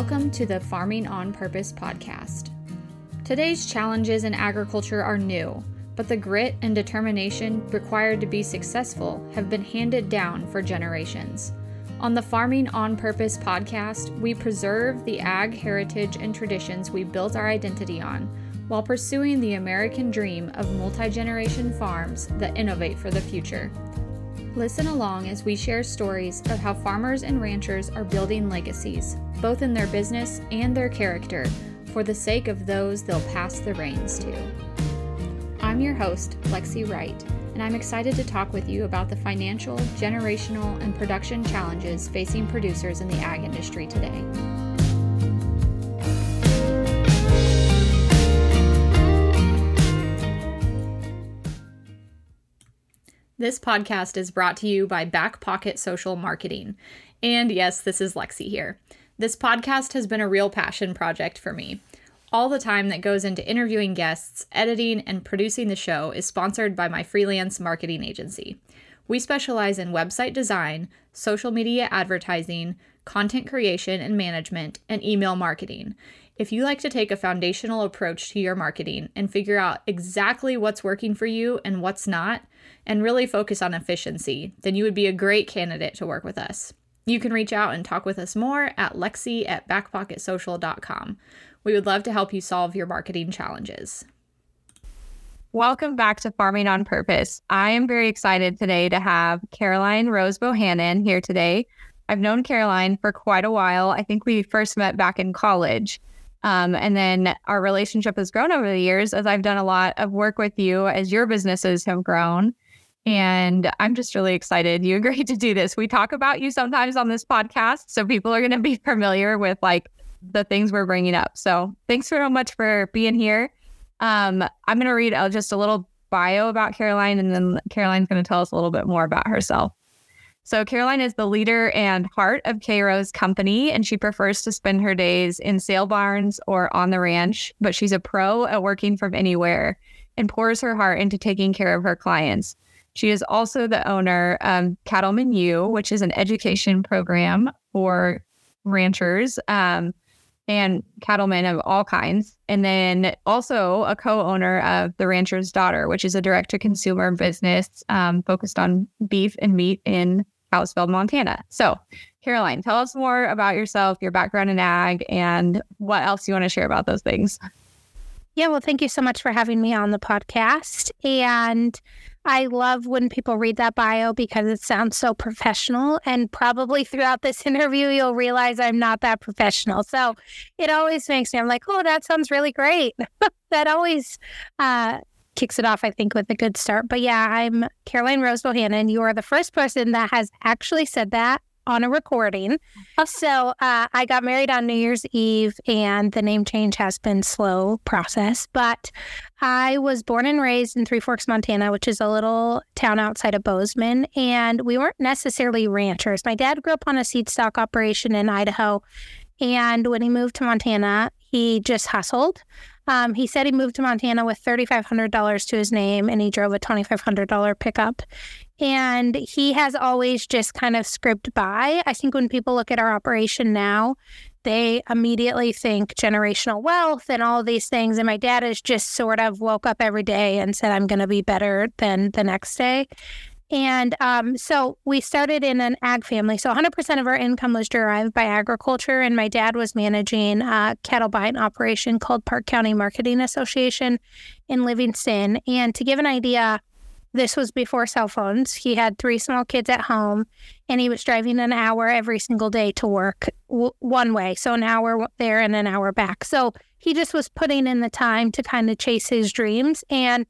Welcome to the Farming on Purpose podcast. Today's challenges in agriculture are new, but the grit and determination required to be successful have been handed down for generations. On the Farming on Purpose podcast, we preserve the ag heritage and traditions we built our identity on while pursuing the American dream of multi generation farms that innovate for the future. Listen along as we share stories of how farmers and ranchers are building legacies, both in their business and their character, for the sake of those they'll pass the reins to. I'm your host, Lexi Wright, and I'm excited to talk with you about the financial, generational, and production challenges facing producers in the ag industry today. This podcast is brought to you by Back Pocket Social Marketing. And yes, this is Lexi here. This podcast has been a real passion project for me. All the time that goes into interviewing guests, editing, and producing the show is sponsored by my freelance marketing agency. We specialize in website design, social media advertising, content creation and management, and email marketing. If you like to take a foundational approach to your marketing and figure out exactly what's working for you and what's not, and really focus on efficiency, then you would be a great candidate to work with us. You can reach out and talk with us more at lexi at backpocketsocial.com. We would love to help you solve your marketing challenges. Welcome back to Farming on Purpose. I am very excited today to have Karoline Rose Bohannan here today. I've known Karoline for quite a while. I think we first met back in college. Um, and then our relationship has grown over the years as I've done a lot of work with you as your businesses have grown. And I'm just really excited you agreed to do this. We talk about you sometimes on this podcast. So people are going to be familiar with like the things we're bringing up. So thanks so much for being here. Um, I'm going to read uh, just a little bio about Karoline, and then Karoline's going to tell us a little bit more about herself. So, Karoline is the leader and heart of KRose Company, and she prefers to spend her days in sale barns or on the ranch, but she's a pro at working from anywhere and pours her heart into taking care of her clients. She is also the owner of CattlemenU, which is an education program for ranchers um, and cattlemen of all kinds. And then also a co owner of The Rancher's Daughter, which is a direct to consumer business um, focused on beef and meat in Kalispell, Montana. So, Karoline, tell us more about yourself, your background in ag, and what else you want to share about those things. Yeah, well, thank you so much for having me on the podcast. And I love when people read that bio because it sounds so professional. And probably throughout this interview, you'll realize I'm not that professional. So it always makes me, I'm like, oh, that sounds really great. that always uh, kicks it off, I think, with a good start. But yeah, I'm Karoline Rose Bohannan. You are the first person that has actually said that on a recording. So uh, I got married on New Year's Eve, and the name change has been slow process. But I was born and raised in Three Forks, Montana, which is a little town outside of Bozeman, and we weren't necessarily ranchers. My dad grew up on a seed stock operation in Idaho, and when he moved to Montana, he just hustled. Um, he said he moved to Montana with $3,500 to his name and he drove a $2,500 pickup. And he has always just kind of script by. I think when people look at our operation now, they immediately think generational wealth and all these things. And my dad has just sort of woke up every day and said, I'm going to be better than the next day. And um, so we started in an ag family. So 100% of our income was derived by agriculture. And my dad was managing a cattle buying operation called Park County Marketing Association in Livingston. And to give an idea, this was before cell phones. He had three small kids at home and he was driving an hour every single day to work w- one way. So an hour there and an hour back. So he just was putting in the time to kind of chase his dreams. And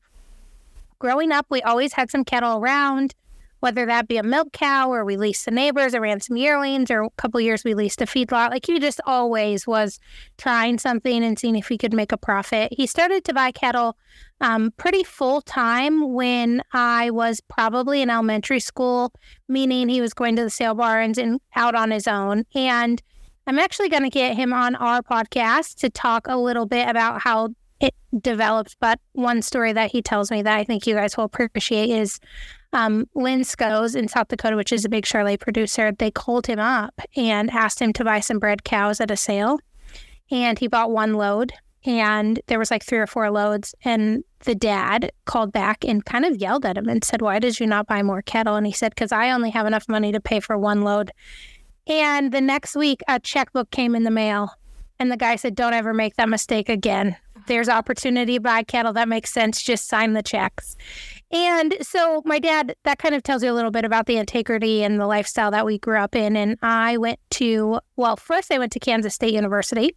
growing up, we always had some cattle around, whether that be a milk cow or we leased the neighbors or ran some yearlings or a couple years we leased a feedlot. Like he just always was trying something and seeing if he could make a profit. He started to buy cattle um, pretty full time when I was probably in elementary school, meaning he was going to the sale barns and out on his own. And I'm actually going to get him on our podcast to talk a little bit about how developed. But one story that he tells me that I think you guys will appreciate is um, Lynn Scoes in South Dakota, which is a big Charolais producer, they called him up and asked him to buy some bred cows at a sale. And he bought one load, and there was like three or four loads. And the dad called back and kind of yelled at him and said, Why did you not buy more cattle? And he said, Because I only have enough money to pay for one load. And the next week, a checkbook came in the mail. And the guy said, Don't ever make that mistake again. There's opportunity to buy cattle. That makes sense. Just sign the checks. And so, my dad, that kind of tells you a little bit about the integrity and the lifestyle that we grew up in. And I went to, well, first I went to Kansas State University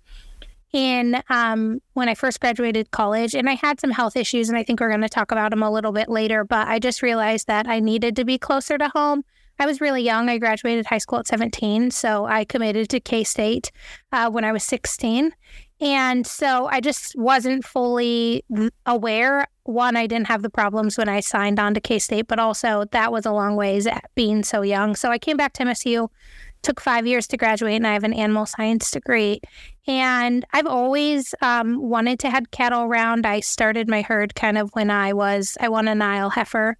in um, when I first graduated college, and I had some health issues, and I think we're going to talk about them a little bit later. But I just realized that I needed to be closer to home. I was really young. I graduated high school at 17, so I committed to K State uh, when I was 16. And so I just wasn't fully aware. One, I didn't have the problems when I signed on to K State, but also that was a long ways being so young. So I came back to MSU, took five years to graduate, and I have an animal science degree. And I've always um, wanted to have cattle around. I started my herd kind of when I was, I won a Nile heifer.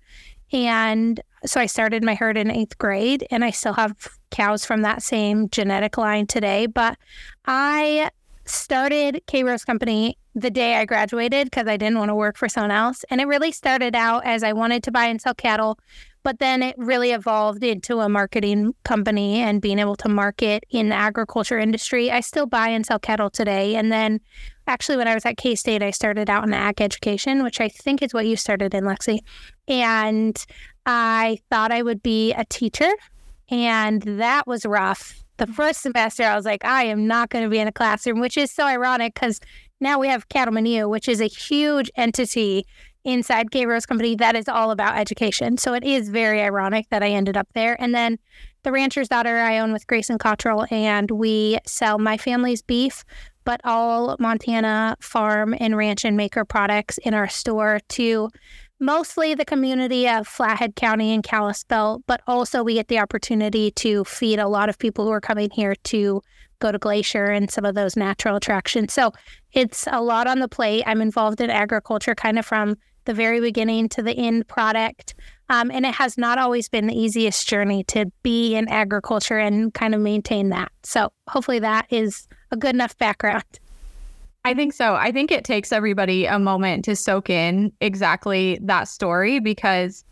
And so I started my herd in eighth grade, and I still have cows from that same genetic line today. But I started KRose Company the day I graduated because I didn't want to work for someone else. And it really started out as I wanted to buy and sell cattle, but then it really evolved into a marketing company and being able to market in the agriculture industry. I still buy and sell cattle today. And then actually, when I was at K State, I started out in ag education, which I think is what you started in, Lexi. And I thought I would be a teacher. And that was rough the first semester, I was like, I am not going to be in a classroom, which is so ironic because now we have CattlemenU, which is a huge entity inside KRose Company that is all about education. So it is very ironic that I ended up there. And then the rancher's daughter I own with Grayson Cottrell, and we sell my family's beef, but all Montana farm and ranch and maker products in our store to mostly the community of Flathead County and Kalispell, but also we get the opportunity to feed a lot of people who are coming here to go to Glacier and some of those natural attractions. So it's a lot on the plate. I'm involved in agriculture kind of from the very beginning to the end product. Um, and it has not always been the easiest journey to be in agriculture and kind of maintain that. So hopefully that is a good enough background. I think so. I think it takes everybody a moment to soak in exactly that story because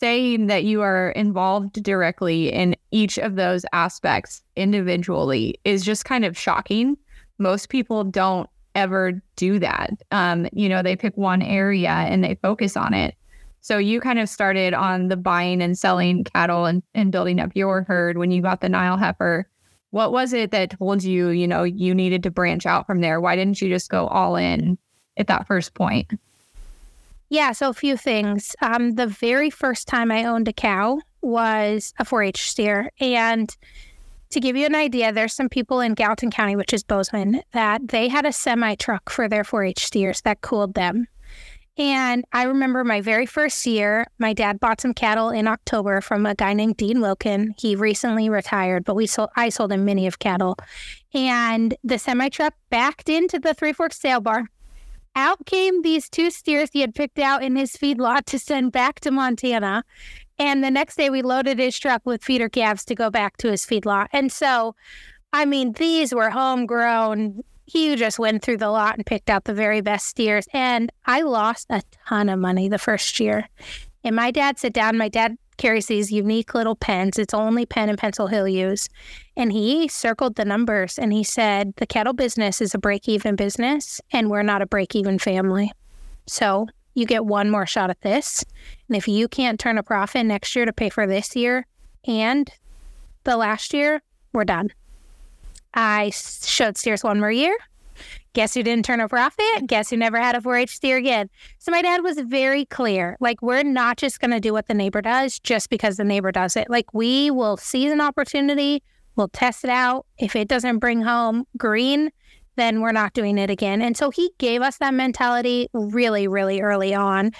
saying that you are involved directly in each of those aspects individually is just kind of shocking. Most people don't ever do that. Um, you know, they pick one area and they focus on it. So you kind of started on the buying and selling cattle and, and building up your herd when you got the Nile heifer. What was it that told you, you know, you needed to branch out from there? Why didn't you just go all in at that first point? Yeah, so a few things. Um, the very first time I owned a cow was a 4 H steer. And to give you an idea, there's some people in Gallatin County, which is Bozeman, that they had a semi truck for their 4 H steers that cooled them. And I remember my very first year, my dad bought some cattle in October from a guy named Dean Wilkin. He recently retired, but we sold I sold him many of cattle. And the semi truck backed into the Three Forks sale bar. Out came these two steers he had picked out in his feedlot to send back to Montana. And the next day we loaded his truck with feeder calves to go back to his feedlot. And so, I mean, these were homegrown he just went through the lot and picked out the very best steers. And I lost a ton of money the first year. And my dad sat down. My dad carries these unique little pens. It's only pen and pencil he'll use. And he circled the numbers and he said, The cattle business is a break even business, and we're not a break even family. So you get one more shot at this. And if you can't turn a profit next year to pay for this year and the last year, we're done. I showed steers one more year. Guess who didn't turn a profit? Guess who never had a 4 H steer again? So my dad was very clear like, we're not just going to do what the neighbor does just because the neighbor does it. Like, we will seize an opportunity, we'll test it out. If it doesn't bring home green, then we're not doing it again. And so he gave us that mentality really, really early on.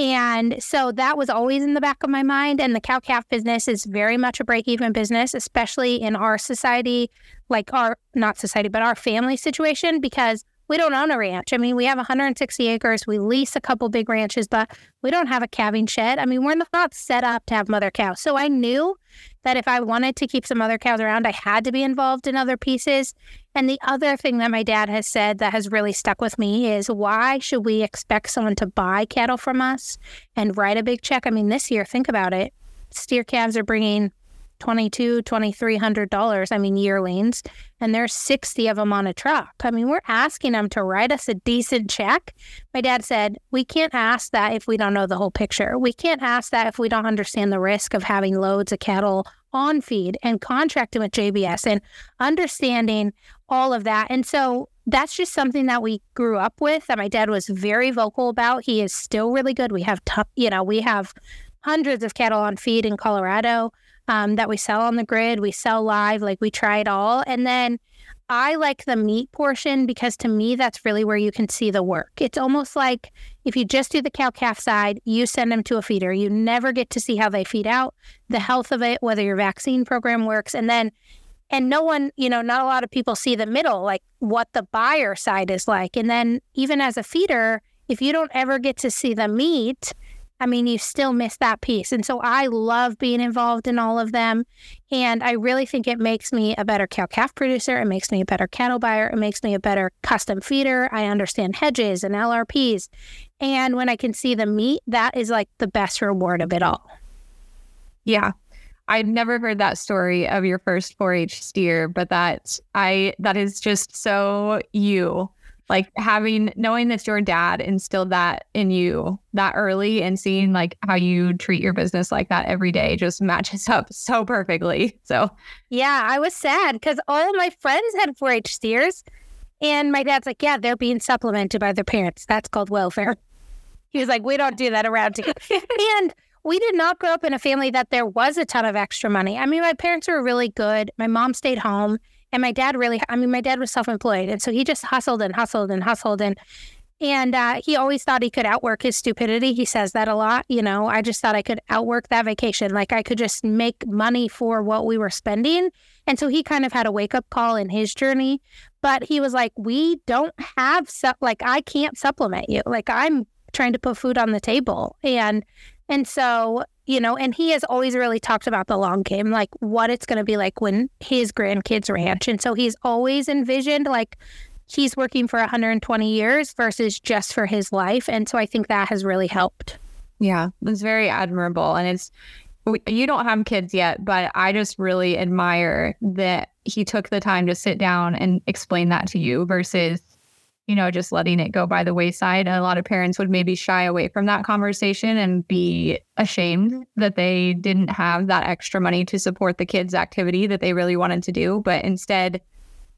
And so that was always in the back of my mind. And the cow calf business is very much a break even business, especially in our society, like our, not society, but our family situation, because we don't own a ranch. I mean, we have 160 acres. We lease a couple big ranches, but we don't have a calving shed. I mean, we're not set up to have mother cows. So I knew that if I wanted to keep some mother cows around, I had to be involved in other pieces. And the other thing that my dad has said that has really stuck with me is why should we expect someone to buy cattle from us and write a big check? I mean, this year, think about it. Steer calves are bringing $22, $2,300, I mean, yearlings, and there's 60 of them on a truck. I mean, we're asking them to write us a decent check. My dad said, We can't ask that if we don't know the whole picture. We can't ask that if we don't understand the risk of having loads of cattle on feed and contracting with JBS and understanding all of that. And so that's just something that we grew up with that my dad was very vocal about. He is still really good. We have, t- you know, we have hundreds of cattle on feed in Colorado um, that we sell on the grid. We sell live, like we try it all. And then I like the meat portion because to me, that's really where you can see the work. It's almost like if you just do the cow calf side, you send them to a feeder. You never get to see how they feed out, the health of it, whether your vaccine program works. And then, and no one, you know, not a lot of people see the middle, like what the buyer side is like. And then even as a feeder, if you don't ever get to see the meat, I mean, you still miss that piece. And so I love being involved in all of them. And I really think it makes me a better cow calf producer. It makes me a better cattle buyer. It makes me a better custom feeder. I understand hedges and LRPs. And when I can see the meat, that is like the best reward of it all. Yeah. I'd never heard that story of your first 4-H steer, but that I that is just so you like having knowing that your dad instilled that in you that early and seeing like how you treat your business like that every day just matches up so perfectly. So, yeah, I was sad because all of my friends had 4 H steers. And my dad's like, yeah, they're being supplemented by their parents. That's called welfare. He was like, we don't do that around here. and we did not grow up in a family that there was a ton of extra money. I mean, my parents were really good. My mom stayed home and my dad really, I mean, my dad was self employed. And so he just hustled and hustled and hustled. And, and uh, he always thought he could outwork his stupidity. He says that a lot. You know, I just thought I could outwork that vacation. Like I could just make money for what we were spending. And so he kind of had a wake up call in his journey. But he was like, we don't have, su- like, I can't supplement you. Like, I'm trying to put food on the table. And, and so you know, and he has always really talked about the long game, like what it's going to be like when his grandkids ranch. And so he's always envisioned like he's working for 120 years versus just for his life. And so I think that has really helped. Yeah, it's very admirable. And it's, you don't have kids yet, but I just really admire that he took the time to sit down and explain that to you versus you know, just letting it go by the wayside. And a lot of parents would maybe shy away from that conversation and be ashamed that they didn't have that extra money to support the kids' activity that they really wanted to do. But instead,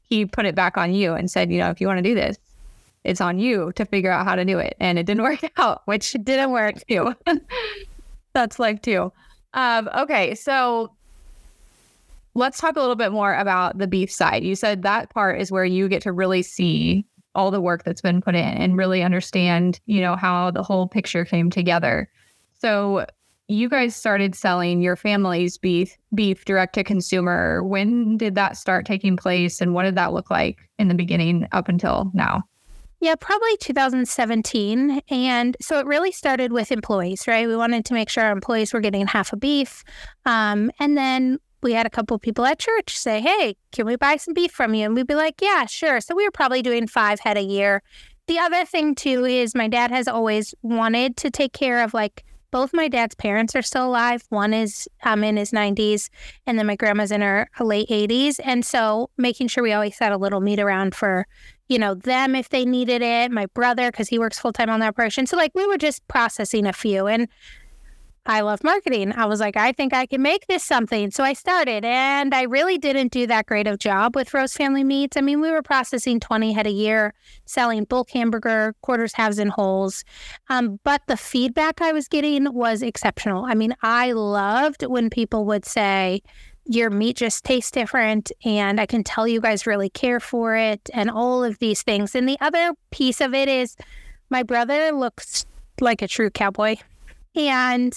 he put it back on you and said, you know, if you want to do this, it's on you to figure out how to do it. And it didn't work out, which didn't work too. That's like too. Um, okay, so let's talk a little bit more about the beef side. You said that part is where you get to really see all the work that's been put in and really understand, you know, how the whole picture came together. So you guys started selling your family's beef beef direct to consumer. When did that start taking place and what did that look like in the beginning up until now? Yeah, probably 2017. And so it really started with employees, right? We wanted to make sure our employees were getting half a beef. Um, and then we had a couple people at church say, Hey, can we buy some beef from you? And we'd be like, Yeah, sure. So we were probably doing five head a year. The other thing, too, is my dad has always wanted to take care of like both my dad's parents are still alive. One is um, in his 90s, and then my grandma's in her late 80s. And so making sure we always had a little meat around for, you know, them if they needed it, my brother, because he works full time on the operation. So, like, we were just processing a few. And I love marketing. I was like, I think I can make this something. So I started, and I really didn't do that great of job with Rose Family Meats. I mean, we were processing 20 head a year, selling bulk hamburger, quarters, halves, and wholes. Um, but the feedback I was getting was exceptional. I mean, I loved when people would say, your meat just tastes different, and I can tell you guys really care for it, and all of these things. And the other piece of it is my brother looks like a true cowboy and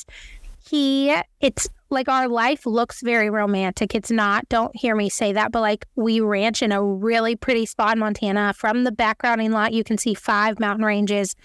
he it's like our life looks very romantic. It's not, don't hear me say that, but like we ranch in a really pretty spot in Montana. From the backgrounding lot, you can see five mountain ranges.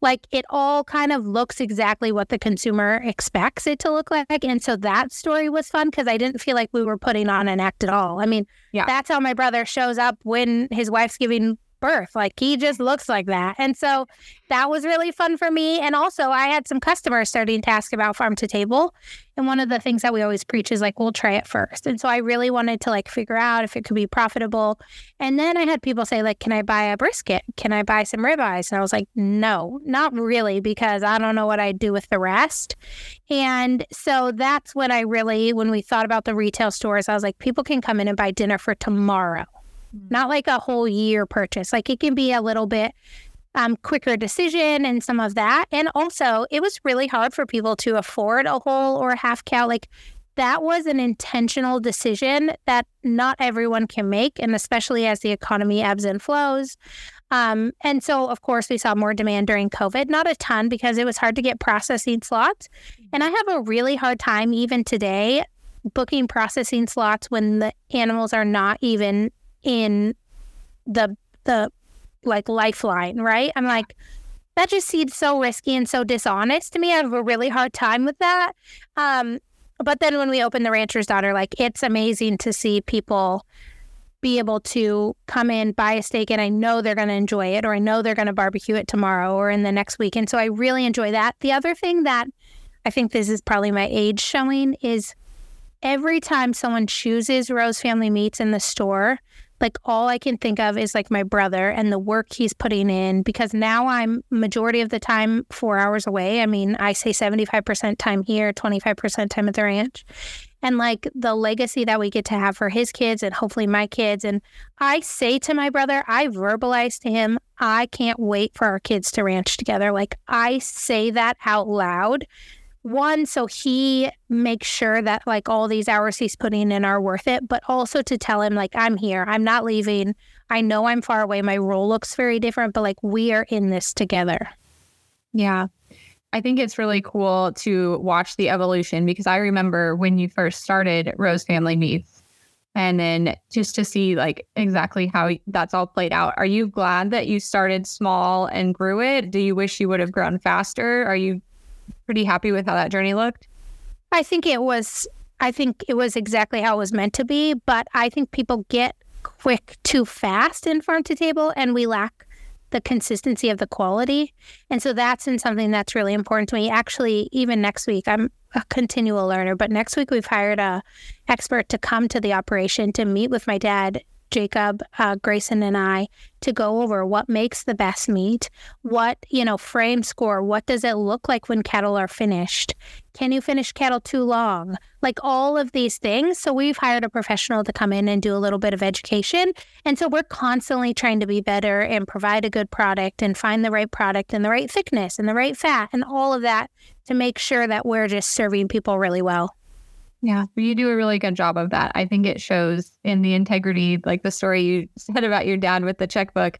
Like it all kind of looks exactly what the consumer expects it to look like. And so that story was fun because I didn't feel like we were putting on an act at all. I mean, yeah. that's how my brother shows up when his wife's giving birth. Like he just looks like that. And so that was really fun for me. And also, I had some customers starting to ask about farm to table. And one of the things that we always preach is like, we'll try it first. And so I really wanted to like figure out if it could be profitable. And then I had people say, like, can I buy a brisket? Can I buy some ribeyes? And I was like, no, not really, because I don't know what I'd do with the rest. And so that's when I really, when we thought about the retail stores, I was like, people can come in and buy dinner for tomorrow not like a whole year purchase. Like it can be a little bit um, quicker decision and some of that. And also, it was really hard for people to afford a whole or a half cow. Like that was an intentional decision that not everyone can make, and especially as the economy ebbs and flows. Um, and so, of course, we saw more demand during COVID, not a ton because it was hard to get processing slots. And I have a really hard time, even today, booking processing slots when the animals are not even in the the like lifeline, right? I'm like, that just seems so risky and so dishonest to me. I have a really hard time with that. Um, but then when we open the Rancher's Daughter, like it's amazing to see people be able to come in, buy a steak, and I know they're going to enjoy it, or I know they're going to barbecue it tomorrow or in the next week. And so I really enjoy that. The other thing that I think this is probably my age showing is every time someone chooses Rose Family Meats in the store, like all I can think of is like my brother and the work he's putting in because now I'm majority of the time four hours away. I mean, I say 75% time here, 25% time at the ranch. And like the legacy that we get to have for his kids and hopefully my kids. And I say to my brother, I verbalize to him, I can't wait for our kids to ranch together. Like I say that out loud one so he makes sure that like all these hours he's putting in are worth it but also to tell him like i'm here. I'm not leaving. I know i'm far away. My role looks very different but like we are in this together. Yeah. I think it's really cool to watch the evolution because i remember when you first started rose family Meats and then just to see like exactly how that's all played out. Are you glad that you started small and grew it? Do you wish you would have grown faster? Are you pretty happy with how that journey looked? I think it was I think it was exactly how it was meant to be, but I think people get quick too fast in farm to table and we lack the consistency of the quality. And so that's in something that's really important to me. Actually, even next week, I'm a continual learner, but next week we've hired a expert to come to the operation to meet with my dad Jacob, uh, Grayson, and I to go over what makes the best meat, what, you know, frame score, what does it look like when cattle are finished? Can you finish cattle too long? Like all of these things. So we've hired a professional to come in and do a little bit of education. And so we're constantly trying to be better and provide a good product and find the right product and the right thickness and the right fat and all of that to make sure that we're just serving people really well. Yeah, you do a really good job of that. I think it shows in the integrity, like the story you said about your dad with the checkbook.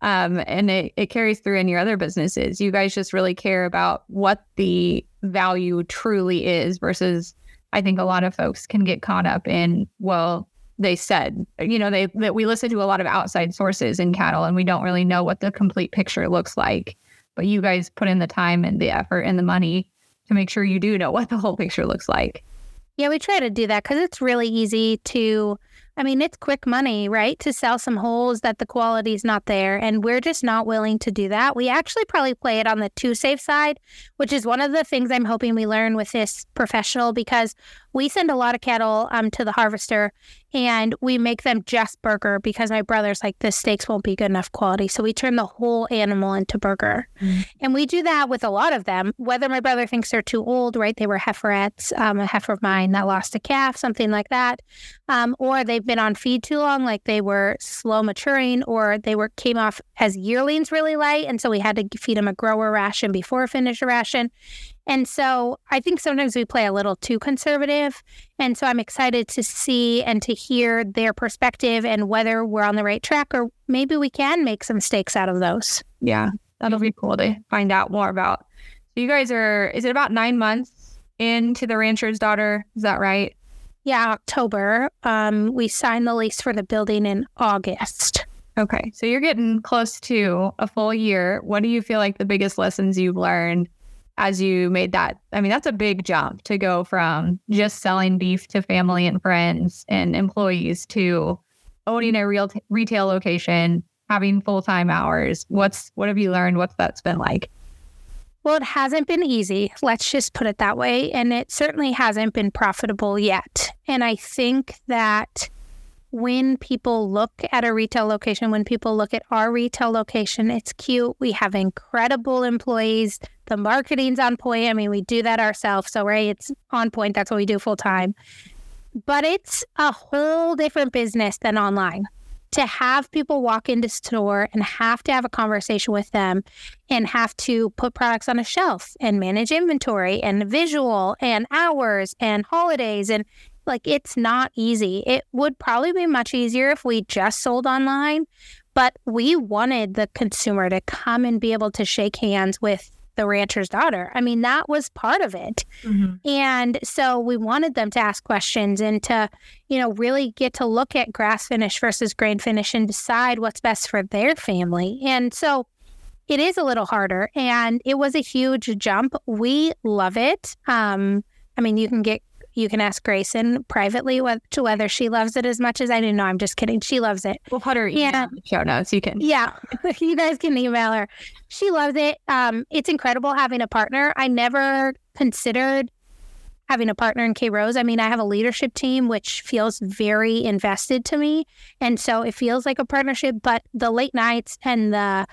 Um, and it, it carries through in your other businesses. You guys just really care about what the value truly is versus I think a lot of folks can get caught up in, well, they said, you know, they that we listen to a lot of outside sources in cattle and we don't really know what the complete picture looks like. But you guys put in the time and the effort and the money to make sure you do know what the whole picture looks like. Yeah, we try to do that because it's really easy to, I mean, it's quick money, right? To sell some wholes that the quality is not there. And we're just not willing to do that. We actually probably play it on the too safe side, which is one of the things I'm hoping we learn with this professional because we send a lot of cattle um, to the harvester and we make them just burger because my brother's like the steaks won't be good enough quality. So we turn the whole animal into burger. Mm. and we do that with a lot of them whether my brother thinks they're too old right? They were heiferettes um, a heifer of mine that lost a calf something like that. Um, or they've been on feed too long like they were slow maturing or they were came off as yearlings really light and so we had to feed them a grower ration before a finisher ration and so I think sometimes we play a little too conservative. And so I'm excited to see and to hear their perspective and whether we're on the right track or maybe we can make some steaks out of those. Yeah, that'll be cool to find out more about. So you guys are, is it about nine months into the rancher's daughter. Is that right? Yeah, October. Um, we signed the lease for the building in August. Okay. So you're getting close to a full year. What do you feel like the biggest lessons you've learned as you made that? I mean, that's a big jump to go from just selling beef to family and friends and employees to owning a real t- retail location, having full-time hours. What's what have you learned? What's that's been like? Well, it hasn't been easy. Let's just put it that way. And it certainly hasn't been profitable yet. And I think that when people look at a retail location, when people look at our retail location, it's cute. We have incredible employees. The marketing's on point. I mean, we do that ourselves. So, right, it's on point. That's what we do full time. But it's a whole different business than online. To have people walk into store and have to have a conversation with them and have to put products on a shelf and manage inventory and visual and hours and holidays and like it's not easy. It would probably be much easier if we just sold online, but we wanted the consumer to come and be able to shake hands with the rancher's daughter. I mean, that was part of it. Mm-hmm. And so we wanted them to ask questions and to, you know, really get to look at grass finish versus grain finish and decide what's best for their family. And so it is a little harder and it was a huge jump. We love it. Um, I mean, you can get you can ask Grayson privately what, to whether she loves it as much as I do. No, I'm just kidding. She loves it. We'll put her email yeah. show notes. You can. Yeah. you guys can email her. She loves it. Um, it's incredible having a partner. I never considered having a partner in KRose. I mean, I have a leadership team which feels very invested to me. And so it feels like a partnership, but the late nights and the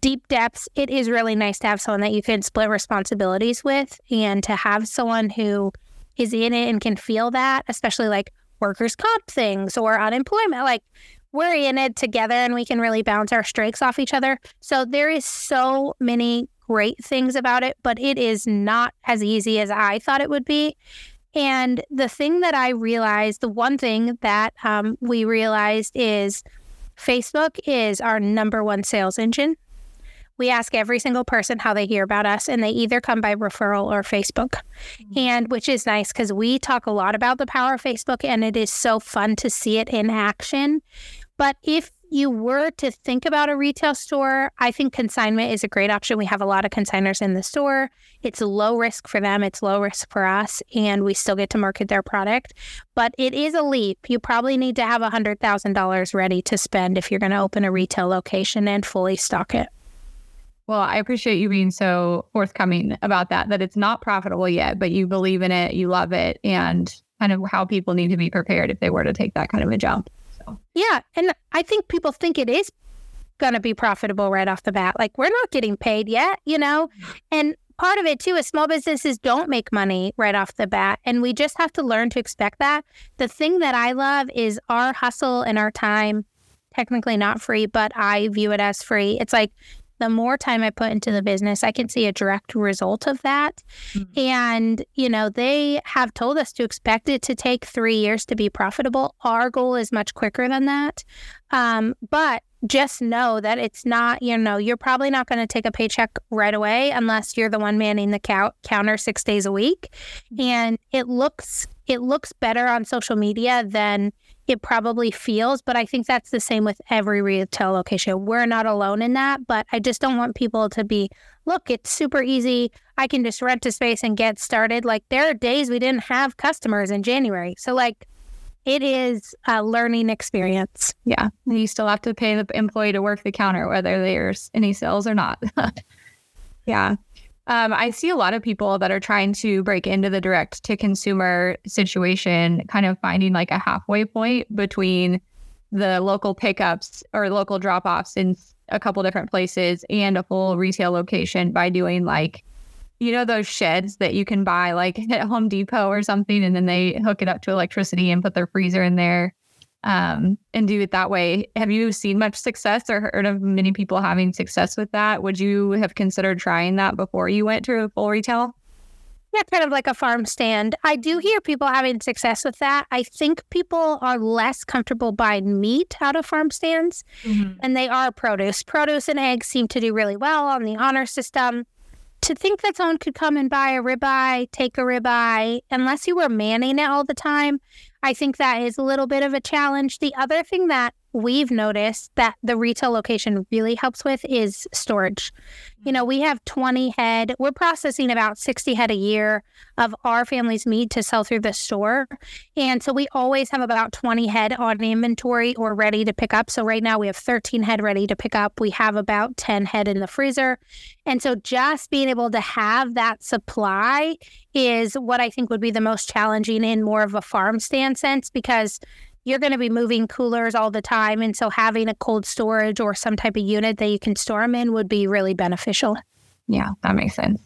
deep depths, it is really nice to have someone that you can split responsibilities with and to have someone who is in it and can feel that, especially like workers' comp things or unemployment. Like we're in it together and we can really bounce our strengths off each other. So there is so many great things about it, but it is not as easy as I thought it would be. And the thing that I realized, the one thing that um, we realized is Facebook is our number one sales engine. We ask every single person how they hear about us, and they either come by referral or Facebook. Mm-hmm. And which is nice because we talk a lot about the power of Facebook, and it is so fun to see it in action. But if you were to think about a retail store, I think consignment is a great option. We have a lot of consigners in the store. It's low risk for them, it's low risk for us, and we still get to market their product. But it is a leap. You probably need to have $100,000 ready to spend if you're going to open a retail location and fully stock it. Well, I appreciate you being so forthcoming about that, that it's not profitable yet, but you believe in it, you love it, and kind of how people need to be prepared if they were to take that kind of a jump. So. Yeah. And I think people think it is going to be profitable right off the bat. Like, we're not getting paid yet, you know? And part of it too is small businesses don't make money right off the bat. And we just have to learn to expect that. The thing that I love is our hustle and our time, technically not free, but I view it as free. It's like, the more time I put into the business, I can see a direct result of that. Mm-hmm. And, you know, they have told us to expect it to take three years to be profitable. Our goal is much quicker than that. Um, but just know that it's not, you know, you're probably not going to take a paycheck right away unless you're the one manning the count- counter six days a week. Mm-hmm. And it looks, it looks better on social media than it probably feels, but I think that's the same with every retail location. We're not alone in that, but I just don't want people to be, look, it's super easy. I can just rent a space and get started. Like there are days we didn't have customers in January. So like it is a learning experience. Yeah. You still have to pay the employee to work the counter, whether there's any sales or not. yeah. Um, I see a lot of people that are trying to break into the direct to consumer situation, kind of finding like a halfway point between the local pickups or local drop offs in a couple different places and a full retail location by doing like, you know, those sheds that you can buy like at Home Depot or something, and then they hook it up to electricity and put their freezer in there um, and do it that way. Have you seen much success or heard of many people having success with that? Would you have considered trying that before you went to a full retail? Yeah, kind of like a farm stand. I do hear people having success with that. I think people are less comfortable buying meat out of farm stands mm-hmm. and they are produce. Produce and eggs seem to do really well on the honor system. To think that someone could come and buy a ribeye, take a ribeye, unless you were manning it all the time, I think that is a little bit of a challenge. The other thing that we've noticed that the retail location really helps with is storage. You know, we have 20 head, we're processing about 60 head a year of our family's meat to sell through the store. And so we always have about 20 head on inventory or ready to pick up. So right now we have 13 head ready to pick up. We have about 10 head in the freezer. And so just being able to have that supply is what I think would be the most challenging in more of a farm stand sense because you're going to be moving coolers all the time. And so having a cold storage or some type of unit that you can store them in would be really beneficial. Yeah, that makes sense.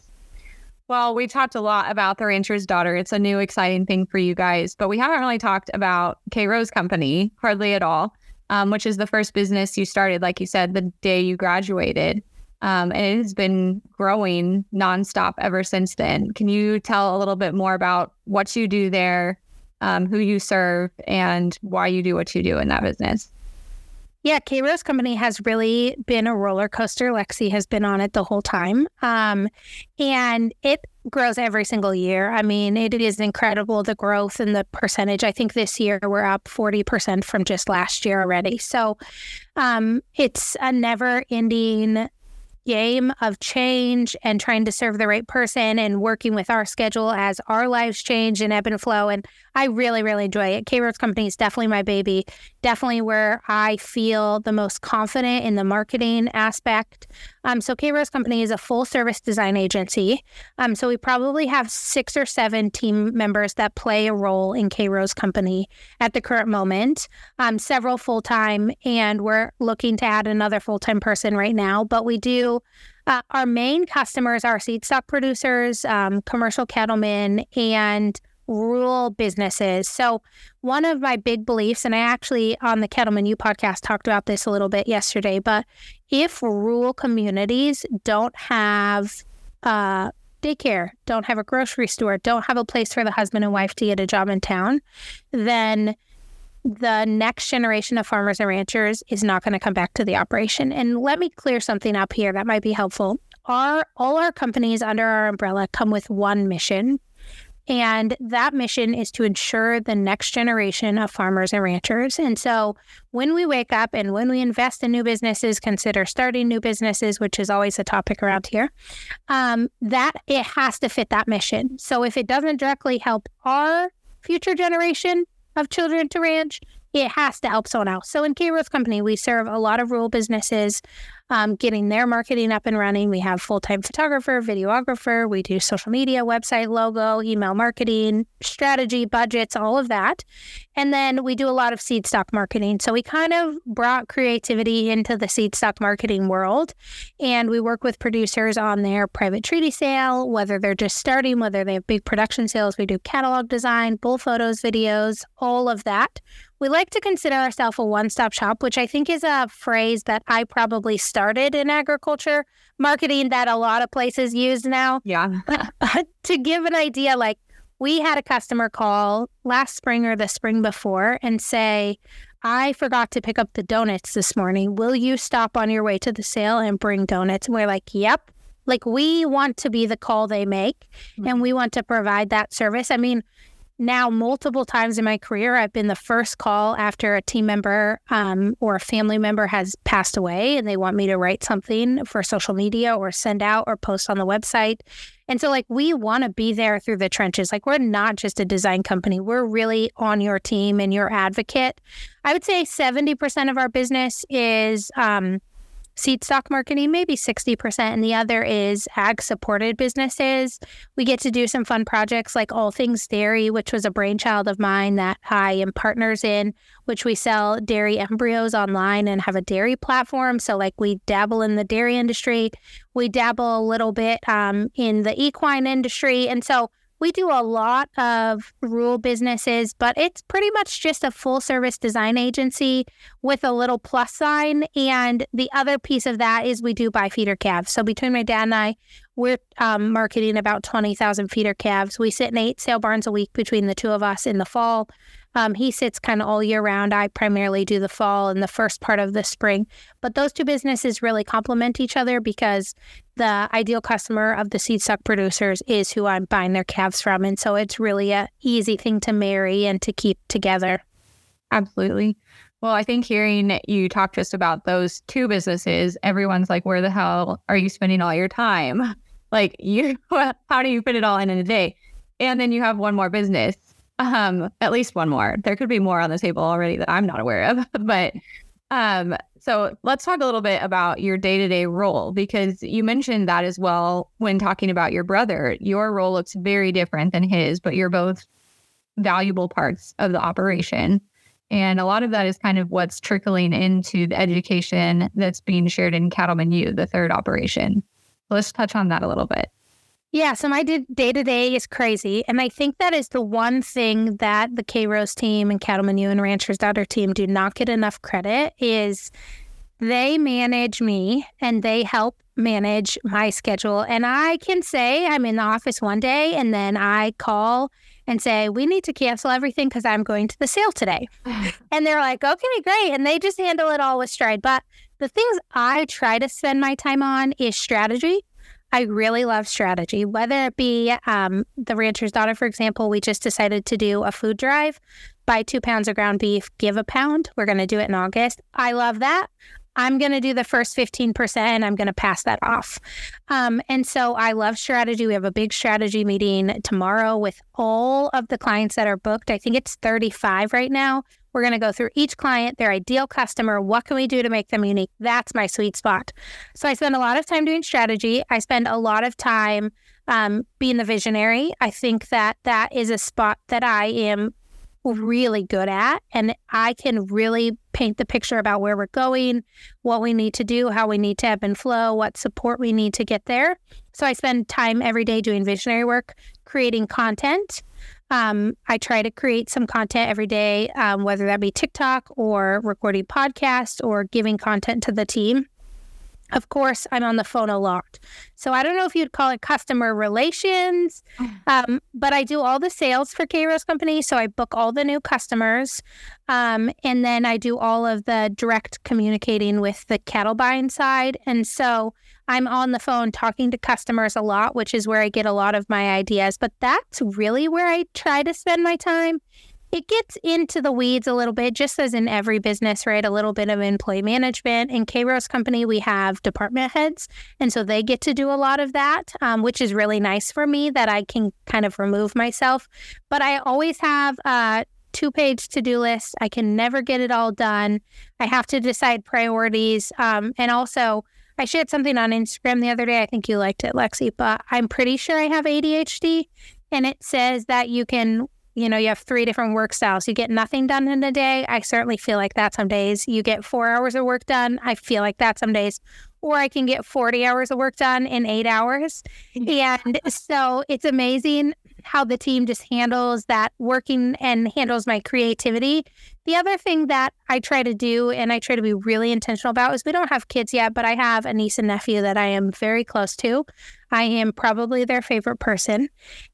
Well, we talked a lot about the rancher's daughter. It's a new exciting thing for you guys, but we haven't really talked about KRose Company hardly at all, um, which is the first business you started, like you said, the day you graduated. Um, and it has been growing nonstop ever since then. Can you tell a little bit more about what you do there, um, who you serve, and why you do what you do in that business. Yeah, KRose Company has really been a roller coaster. Lexi has been on it the whole time. Um, and it grows every single year. I mean, it is incredible the growth and the percentage. I think this year we're up 40% from just last year already. So um, it's a never ending game of change and trying to serve the right person and working with our schedule as our lives change and ebb and flow. And I really, really enjoy it. KRose Company is definitely my baby, definitely where I feel the most confident in the marketing aspect. Um, so KRose Company is a full service design agency. Um, so we probably have six or seven team members that play a role in KRose Company at the current moment, um, several full time, and we're looking to add another full time person right now. But we do uh, our main customers are seed stock producers, um, commercial cattlemen, and rural businesses. So, one of my big beliefs, and I actually on the CattlemenU podcast talked about this a little bit yesterday, but if rural communities don't have uh, daycare, don't have a grocery store, don't have a place for the husband and wife to get a job in town, then the next generation of farmers and ranchers is not going to come back to the operation. And let me clear something up here that might be helpful. Our all our companies under our umbrella come with one mission, and that mission is to ensure the next generation of farmers and ranchers. And so when we wake up and when we invest in new businesses, consider starting new businesses, which is always a topic around here, um, that it has to fit that mission. So if it doesn't directly help our future generation of children to ranch, it has to help someone else. So in K Company, we serve a lot of rural businesses um, getting their marketing up and running. We have full time photographer, videographer. We do social media, website, logo, email marketing, strategy, budgets, all of that. And then we do a lot of seed stock marketing. So we kind of brought creativity into the seed stock marketing world. And we work with producers on their private treaty sale, whether they're just starting, whether they have big production sales. We do catalog design, bull photos, videos, all of that. We like to consider ourselves a one stop shop, which I think is a phrase that I probably started in agriculture marketing that a lot of places use now. Yeah. to give an idea, like we had a customer call last spring or the spring before and say, I forgot to pick up the donuts this morning. Will you stop on your way to the sale and bring donuts? And we're like, yep. Like we want to be the call they make mm-hmm. and we want to provide that service. I mean, now multiple times in my career i've been the first call after a team member um, or a family member has passed away and they want me to write something for social media or send out or post on the website. And so like we want to be there through the trenches. Like we're not just a design company. We're really on your team and your advocate. I would say 70% of our business is um, seed stock marketing, maybe 60%, and the other is ag supported businesses. We get to do some fun projects like All Things Dairy, which was a brainchild of mine that I am partners in, which we sell dairy embryos online and have a dairy platform. So, like, we dabble in the dairy industry, we dabble a little bit um, in the equine industry. And so, we do a lot of rural businesses, but it's pretty much just a full service design agency with a little plus sign. And the other piece of that is we do buy feeder calves. So between my dad and I, we're um, marketing about 20,000 feeder calves. We sit in eight sale barns a week between the two of us in the fall. Um, he sits kind of all year round. I primarily do the fall and the first part of the spring. But those two businesses really complement each other because the ideal customer of the seed stock producers is who I'm buying their calves from. And so it's really a easy thing to marry and to keep together. Absolutely. Well, I think hearing you talk just about those two businesses, everyone's like, where the hell are you spending all your time? Like, you, how do you fit it all in in a day? And then you have one more business um, at least one more. There could be more on the table already that I'm not aware of. But um, so let's talk a little bit about your day to day role because you mentioned that as well when talking about your brother. Your role looks very different than his, but you're both valuable parts of the operation. And a lot of that is kind of what's trickling into the education that's being shared in CattlemenU, the third operation. let's touch on that a little bit. Yeah, so my day to day is crazy. And I think that is the one thing that the KRose team and CattlemenU and Rancher's Daughter team do not get enough credit is they manage me and they help manage my schedule. And I can say I'm in the office one day and then I call and say, we need to cancel everything because I'm going to the sale today. and they're like, okay, great. And they just handle it all with stride. But the things I try to spend my time on is strategy I really love strategy, whether it be um, the rancher's daughter, for example, we just decided to do a food drive, buy two pounds of ground beef, give a pound. We're going to do it in August. I love that. I'm going to do the first 15% and I'm going to pass that off. Um, and so I love strategy. We have a big strategy meeting tomorrow with all of the clients that are booked. I think it's 35 right now. We're going to go through each client, their ideal customer. What can we do to make them unique? That's my sweet spot. So I spend a lot of time doing strategy. I spend a lot of time um, being the visionary. I think that that is a spot that I am really good at. And I can really paint the picture about where we're going, what we need to do, how we need to ebb and flow, what support we need to get there. So I spend time every day doing visionary work, creating content, um, I try to create some content every day, um, whether that be TikTok or recording podcasts or giving content to the team. Of course, I'm on the phone a lot. So I don't know if you'd call it customer relations, um, but I do all the sales for KRose Company. So I book all the new customers. Um, and then I do all of the direct communicating with the cattle buying side. And so I'm on the phone talking to customers a lot, which is where I get a lot of my ideas. But that's really where I try to spend my time. It gets into the weeds a little bit, just as in every business, right? A little bit of employee management. In KRose Company, we have department heads. And so they get to do a lot of that, um, which is really nice for me that I can kind of remove myself. But I always have a two page to do list. I can never get it all done. I have to decide priorities. Um, and also, I shared something on Instagram the other day. I think you liked it, Lexi, but I'm pretty sure I have ADHD. And it says that you can, you know, you have three different work styles. You get nothing done in a day. I certainly feel like that some days. You get four hours of work done. I feel like that some days. Or I can get 40 hours of work done in eight hours. And so it's amazing how the team just handles that working and handles my creativity. The other thing that I try to do and I try to be really intentional about is we don't have kids yet, but I have a niece and nephew that I am very close to. I am probably their favorite person.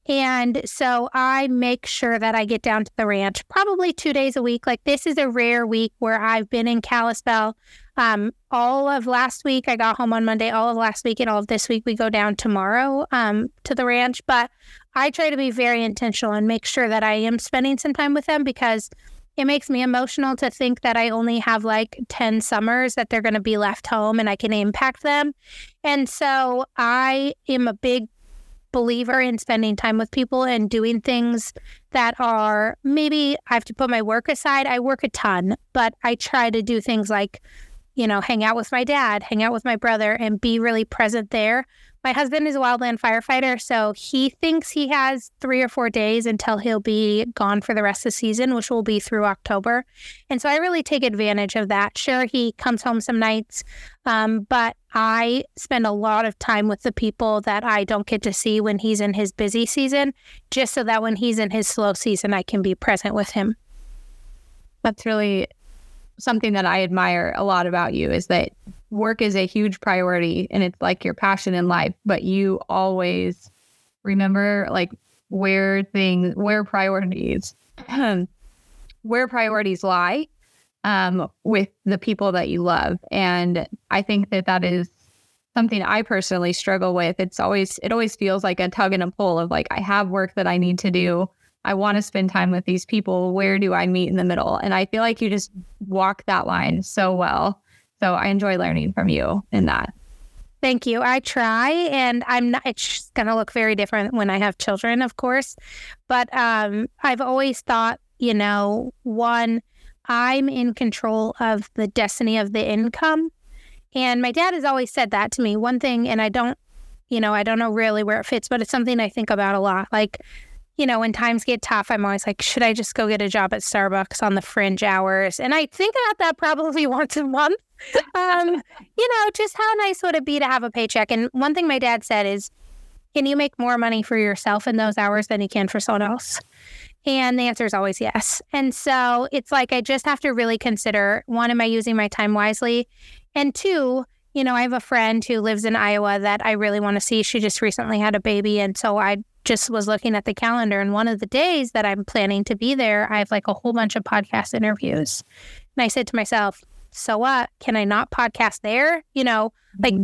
And so I make sure that I get down to the ranch probably two days a week. Like this is a rare week where I've been in Kalispell. Um, all of last week, I got home on Monday. All of last week and all of this week, we go down tomorrow um, to the ranch. But I try to be very intentional and make sure that I am spending some time with them because it makes me emotional to think that I only have like 10 summers that they're going to be left home and I can impact them. And so I am a big believer in spending time with people and doing things that are maybe I have to put my work aside. I work a ton, but I try to do things like, you know, hang out with my dad, hang out with my brother, and be really present there my husband is a wildland firefighter, so he thinks he has three or four days until he'll be gone for the rest of the season, which will be through October. And so I really take advantage of that. Sure, he comes home some nights, um, but I spend a lot of time with the people that I don't get to see when he's in his busy season, just so that when he's in his slow season, I can be present with him. That's really something that I admire a lot about you is that work is a huge priority and it's like your passion in life, but you always remember like where things, where priorities, where priorities lie um, with the people that you love. And I think that that is something I personally struggle with. It's always, it always feels like a tug and a pull of like, I have work that I need to do. I want to spend time with these people. Where do I meet in the middle? And I feel like you just walk that line so well. So I enjoy learning from you in that. Thank you. I try, and I'm not. It's going to look very different when I have children, of course. But um, I've always thought, you know, one, I'm in control of the destiny of the income, and my dad has always said that to me. One thing, and I don't, you know, I don't know really where it fits, but it's something I think about a lot. Like you know, when times get tough, I'm always like, should I just go get a job at Starbucks on the fringe hours? And I think about that probably once a month. Um, you know, just how nice would it be to have a paycheck? And one thing my dad said is, can you make more money for yourself in those hours than you can for someone else? And the answer is always yes. And so it's like I just have to really consider one, am I using my time wisely? And two, you know, I have a friend who lives in Iowa that I really want to see. She just recently had a baby. And so I just was looking at the calendar and one of the days that I'm planning to be there, I have like a whole bunch of podcast interviews. And I said to myself, so what? Can I not podcast there? You know, like, mm-hmm.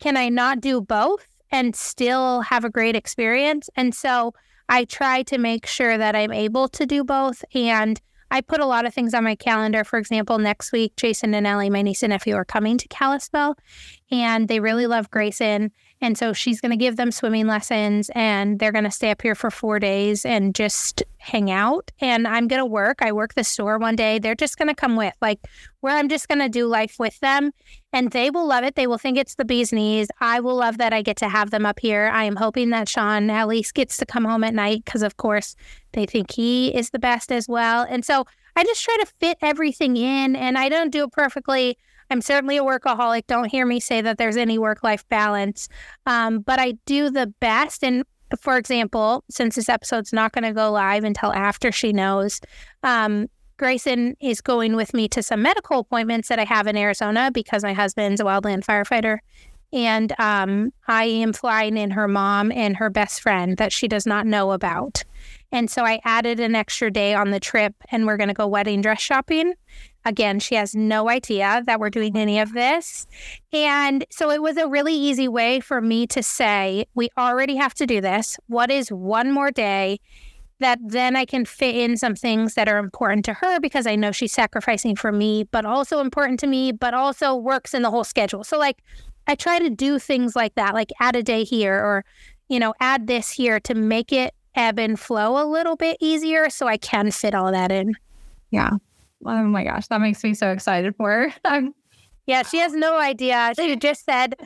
can I not do both and still have a great experience? And so I try to make sure that I'm able to do both. And I put a lot of things on my calendar. For example, next week, Jason and Ellie, my niece and nephew, are coming to Kalispell and they really love Grayson. And so she's going to give them swimming lessons and they're going to stay up here for four days and just hang out. And I'm going to work. I work the store one day. They're just going to come with, like, where I'm just going to do life with them. And they will love it. They will think it's the bee's knees. I will love that I get to have them up here. I am hoping that Sean at least gets to come home at night because, of course, they think he is the best as well. And so I just try to fit everything in and I don't do it perfectly. I'm certainly a workaholic. Don't hear me say that there's any work life balance. Um, but I do the best. And for example, since this episode's not going to go live until after she knows, um, Grayson is going with me to some medical appointments that I have in Arizona because my husband's a wildland firefighter. And um, I am flying in her mom and her best friend that she does not know about. And so I added an extra day on the trip, and we're going to go wedding dress shopping. Again, she has no idea that we're doing any of this. And so it was a really easy way for me to say, we already have to do this. What is one more day that then I can fit in some things that are important to her because I know she's sacrificing for me, but also important to me, but also works in the whole schedule. So, like, I try to do things like that, like add a day here or, you know, add this here to make it ebb and flow a little bit easier so I can fit all that in. Yeah. Oh my gosh, that makes me so excited for her. yeah, she has no idea. She just said,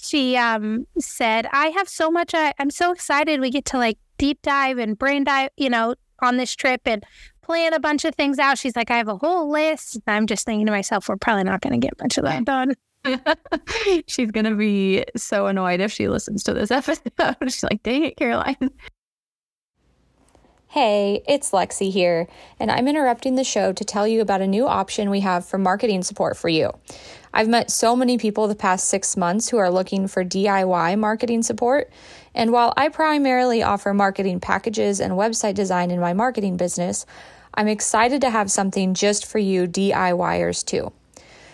she um said, I have so much, I, I'm so excited we get to like deep dive and brain dive, you know, on this trip and plan a bunch of things out. She's like, I have a whole list. I'm just thinking to myself, we're probably not going to get much of that done. She's going to be so annoyed if she listens to this episode. She's like, dang it, Karoline. Hey, it's Lexi here, and I'm interrupting the show to tell you about a new option we have for marketing support for you. I've met so many people the past six months who are looking for DIY marketing support, and while I primarily offer marketing packages and website design in my marketing business, I'm excited to have something just for you DIYers too.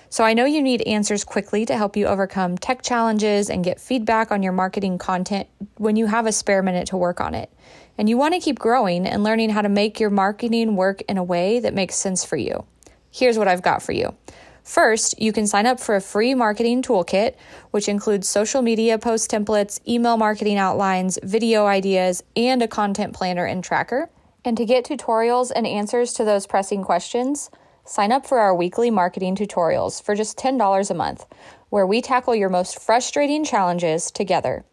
So I know you need answers quickly to help you overcome tech challenges and get feedback on your marketing content when you have a spare minute to work on it and you want to keep growing and learning how to make your marketing work in a way that makes sense for you. Here's what I've got for you. First, you can sign up for a free marketing toolkit, which includes social media post templates, email marketing outlines, video ideas, and a content planner and tracker. And to get tutorials and answers to those pressing questions, sign up for our weekly marketing tutorials for just $10 a month, where we tackle your most frustrating challenges together.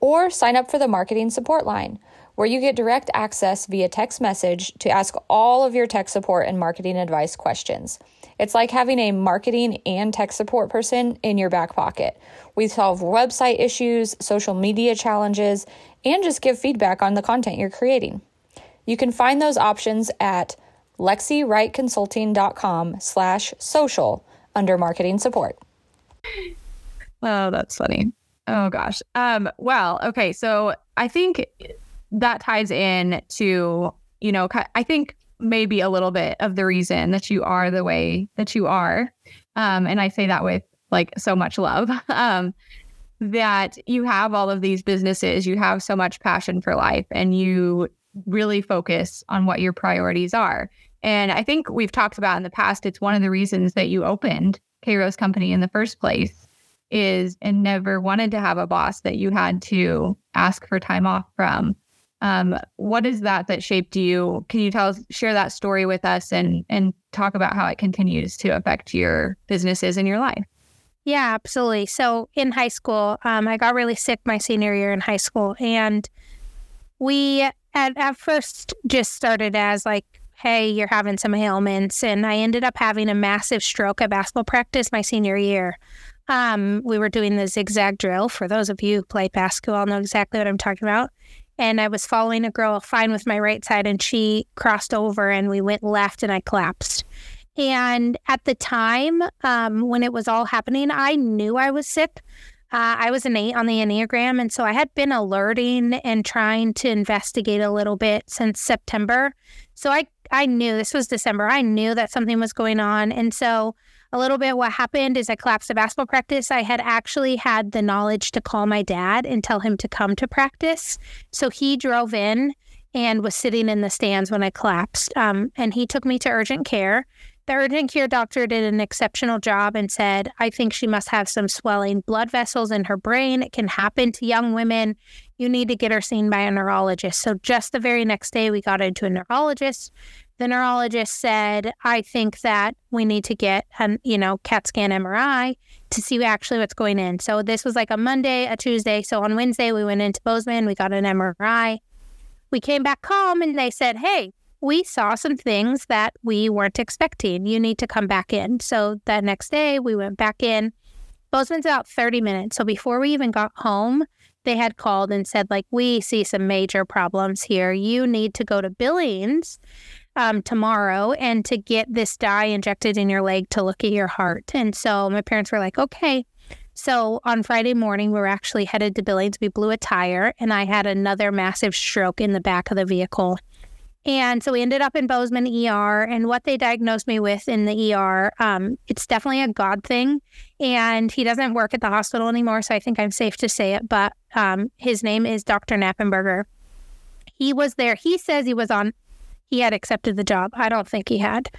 Or sign up for the marketing support line where you get direct access via text message to ask all of your tech support and marketing advice questions. It's like having a marketing and tech support person in your back pocket. We solve website issues, social media challenges, and just give feedback on the content you're creating. You can find those options at lexywrightconsulting.com slash social under marketing support. oh, that's funny. Oh gosh. Um, well, okay. So I think that ties in to, you know, I think maybe a little bit of the reason that you are the way that you are. Um, and I say that with like so much love. um, that you have all of these businesses, you have so much passion for life, and you really focus on what your priorities are. And I think we've talked about in the past, it's one of the reasons that you opened KRose Company in the first place is and never wanted to have a boss that you had to ask for time off from. Um, what is that that shaped you? Can you tell us, share that story with us and and talk about how it continues to affect your businesses and your life? Yeah, absolutely. So in high school, um, I got really sick my senior year in high school, and we at, at first just started as like, hey, you're having some ailments, and I ended up having a massive stroke at basketball practice my senior year. Um, we were doing the zigzag drill. For those of you who play basketball, know exactly what I'm talking about. And I was following a girl fine with my right side, and she crossed over, and we went left, and I collapsed. And at the time um, when it was all happening, I knew I was sick. Uh, I was an eight on the Enneagram. And so I had been alerting and trying to investigate a little bit since September. So I, I knew this was December. I knew that something was going on. And so a little bit what happened is I collapsed at basketball practice. I had actually had the knowledge to call my dad and tell him to come to practice. So he drove in and was sitting in the stands when I collapsed. Um, and he took me to urgent care. The urgent care doctor did an exceptional job and said, I think she must have some swelling blood vessels in her brain. It can happen to young women. You need to get her seen by a neurologist. So, just the very next day, we got into a neurologist. The neurologist said, I think that we need to get an, you know, CAT scan MRI to see actually what's going in. So, this was like a Monday, a Tuesday. So, on Wednesday, we went into Bozeman, we got an MRI. We came back home and they said, Hey, we saw some things that we weren't expecting. You need to come back in. So that next day, we went back in. Bozeman's about 30 minutes. So before we even got home, they had called and said, like, we see some major problems here. You need to go to Billings um, tomorrow and to get this dye injected in your leg to look at your heart. And so my parents were like, okay. So on Friday morning, we were actually headed to Billings. We blew a tire, and I had another massive stroke in the back of the vehicle. And so we ended up in Bozeman ER. And what they diagnosed me with in the ER, um, it's definitely a God thing. And he doesn't work at the hospital anymore. So I think I'm safe to say it. But um, his name is Dr. Knappenberger. He was there. He says he was on he had accepted the job. I don't think he had.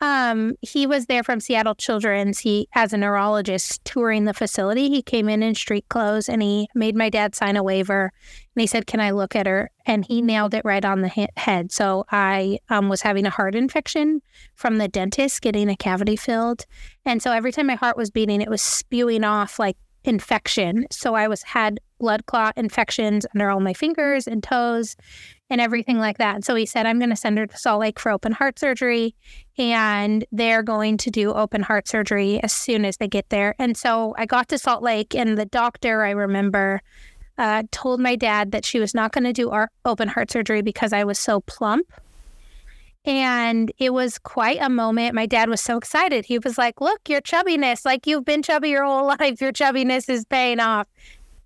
Um, he was there from Seattle Children's. He, as a neurologist, touring the facility. He came in in street clothes and he made my dad sign a waiver. And he said, "Can I look at her?" And he nailed it right on the he- head. So I um, was having a heart infection from the dentist, getting a cavity filled, and so every time my heart was beating, it was spewing off like infection. So I was had blood clot infections under all my fingers and toes and everything like that. so he said, I'm going to send her to Salt Lake for open heart surgery. And they're going to do open heart surgery as soon as they get there. And so I got to Salt Lake, and the doctor, I remember, uh, told my dad that she was not going to do our open heart surgery because I was so plump. And it was quite a moment. My dad was so excited. He was like, Look, your chubbiness, like you've been chubby your whole life, your chubbiness is paying off.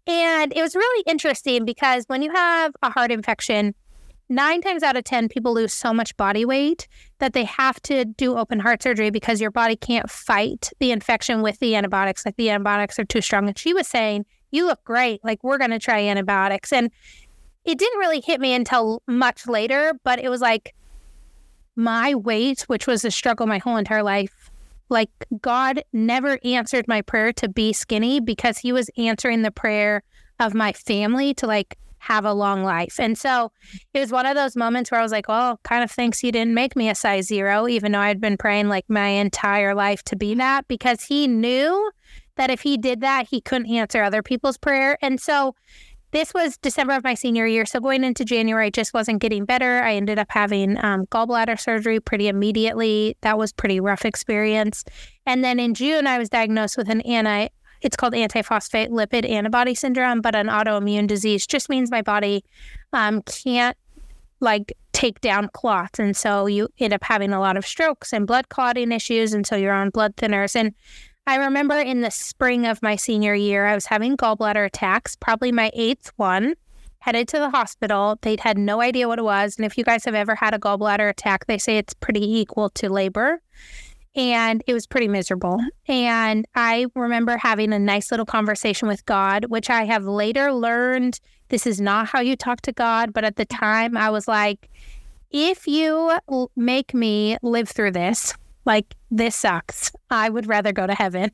And it was really interesting because when you have a heart infection, nine times out of 10, people lose so much body weight that they have to do open heart surgery because your body can't fight the infection with the antibiotics. Like the antibiotics are too strong. And she was saying, You look great. Like, we're going to try antibiotics. And it didn't really hit me until much later, but it was like my weight, which was a struggle my whole entire life. Like, God never answered my prayer to be skinny because He was answering the prayer of my family to like have a long life. And so it was one of those moments where I was like, well, kind of thinks he didn't make me a size zero, even though I'd been praying like my entire life to be that because he knew that if he did that, he couldn't answer other people's prayer. And so this was December of my senior year. So going into January I just wasn't getting better. I ended up having um, gallbladder surgery pretty immediately. That was pretty rough experience. And then in June, I was diagnosed with an anti it's called antiphospholipid antibody syndrome, but an autoimmune disease just means my body um, can't like take down clots. And so you end up having a lot of strokes and blood clotting issues. And so you're on blood thinners. And I remember in the spring of my senior year, I was having gallbladder attacks, probably my eighth one, headed to the hospital. They'd had no idea what it was. And if you guys have ever had a gallbladder attack, they say it's pretty equal to labor. And it was pretty miserable. And I remember having a nice little conversation with God, which I have later learned this is not how you talk to God. But at the time, I was like, if you make me live through this, like this sucks. I would rather go to heaven.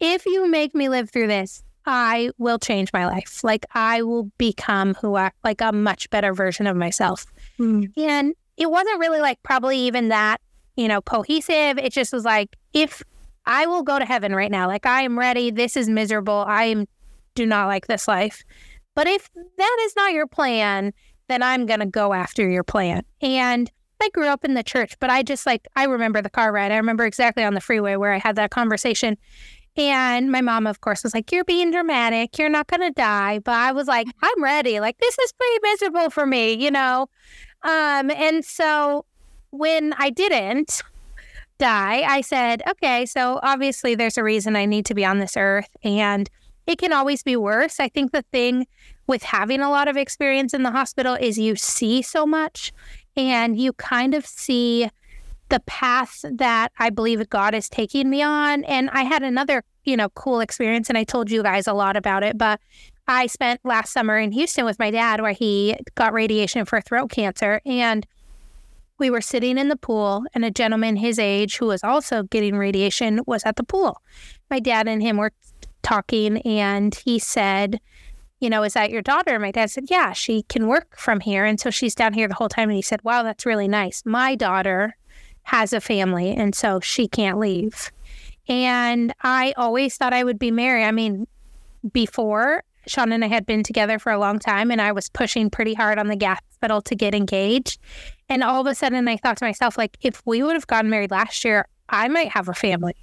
If you make me live through this, I will change my life. Like I will become who I like a much better version of myself. Mm. And it wasn't really like probably even that, you know, cohesive. It just was like if I will go to heaven right now, like I am ready. This is miserable. I am do not like this life. But if that is not your plan, then I'm going to go after your plan. And I grew up in the church, but I just like, I remember the car ride. I remember exactly on the freeway where I had that conversation. And my mom, of course, was like, You're being dramatic. You're not going to die. But I was like, I'm ready. Like, this is pretty miserable for me, you know? Um, and so when I didn't die, I said, Okay, so obviously there's a reason I need to be on this earth. And it can always be worse. I think the thing with having a lot of experience in the hospital is you see so much and you kind of see the path that I believe God is taking me on. And I had another, you know, cool experience, and I told you guys a lot about it, but I spent last summer in Houston with my dad where he got radiation for throat cancer. And we were sitting in the pool, and a gentleman his age who was also getting radiation was at the pool. My dad and him were talking, and he said, you know, is that your daughter? My dad said, yeah, she can work from here. And so she's down here the whole time. And he said, wow, that's really nice. My daughter has a family, and so she can't leave. And I always thought I would be married. I mean, before Sean and I had been together for a long time, and I was pushing pretty hard on the gas pedal to get engaged. And all of a sudden, I thought to myself, like, if we would have gotten married last year, I might have a family.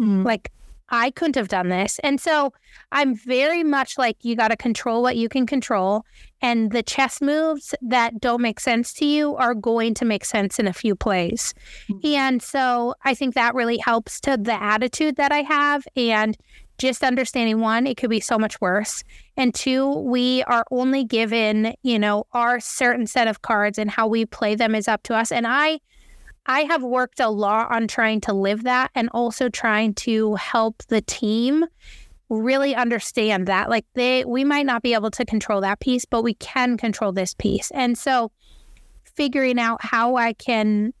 Mm. Like, I couldn't have done this. And so I'm very much like you got to control what you can control. And the chess moves that don't make sense to you are going to make sense in a few plays. Mm-hmm. And so I think that really helps to the attitude that I have. And just understanding one, it could be so much worse. And two, we are only given, you know, our certain set of cards and how we play them is up to us. And I, I have worked a lot on trying to live that and also trying to help the team really understand that like they we might not be able to control that piece but we can control this piece and so figuring out how i can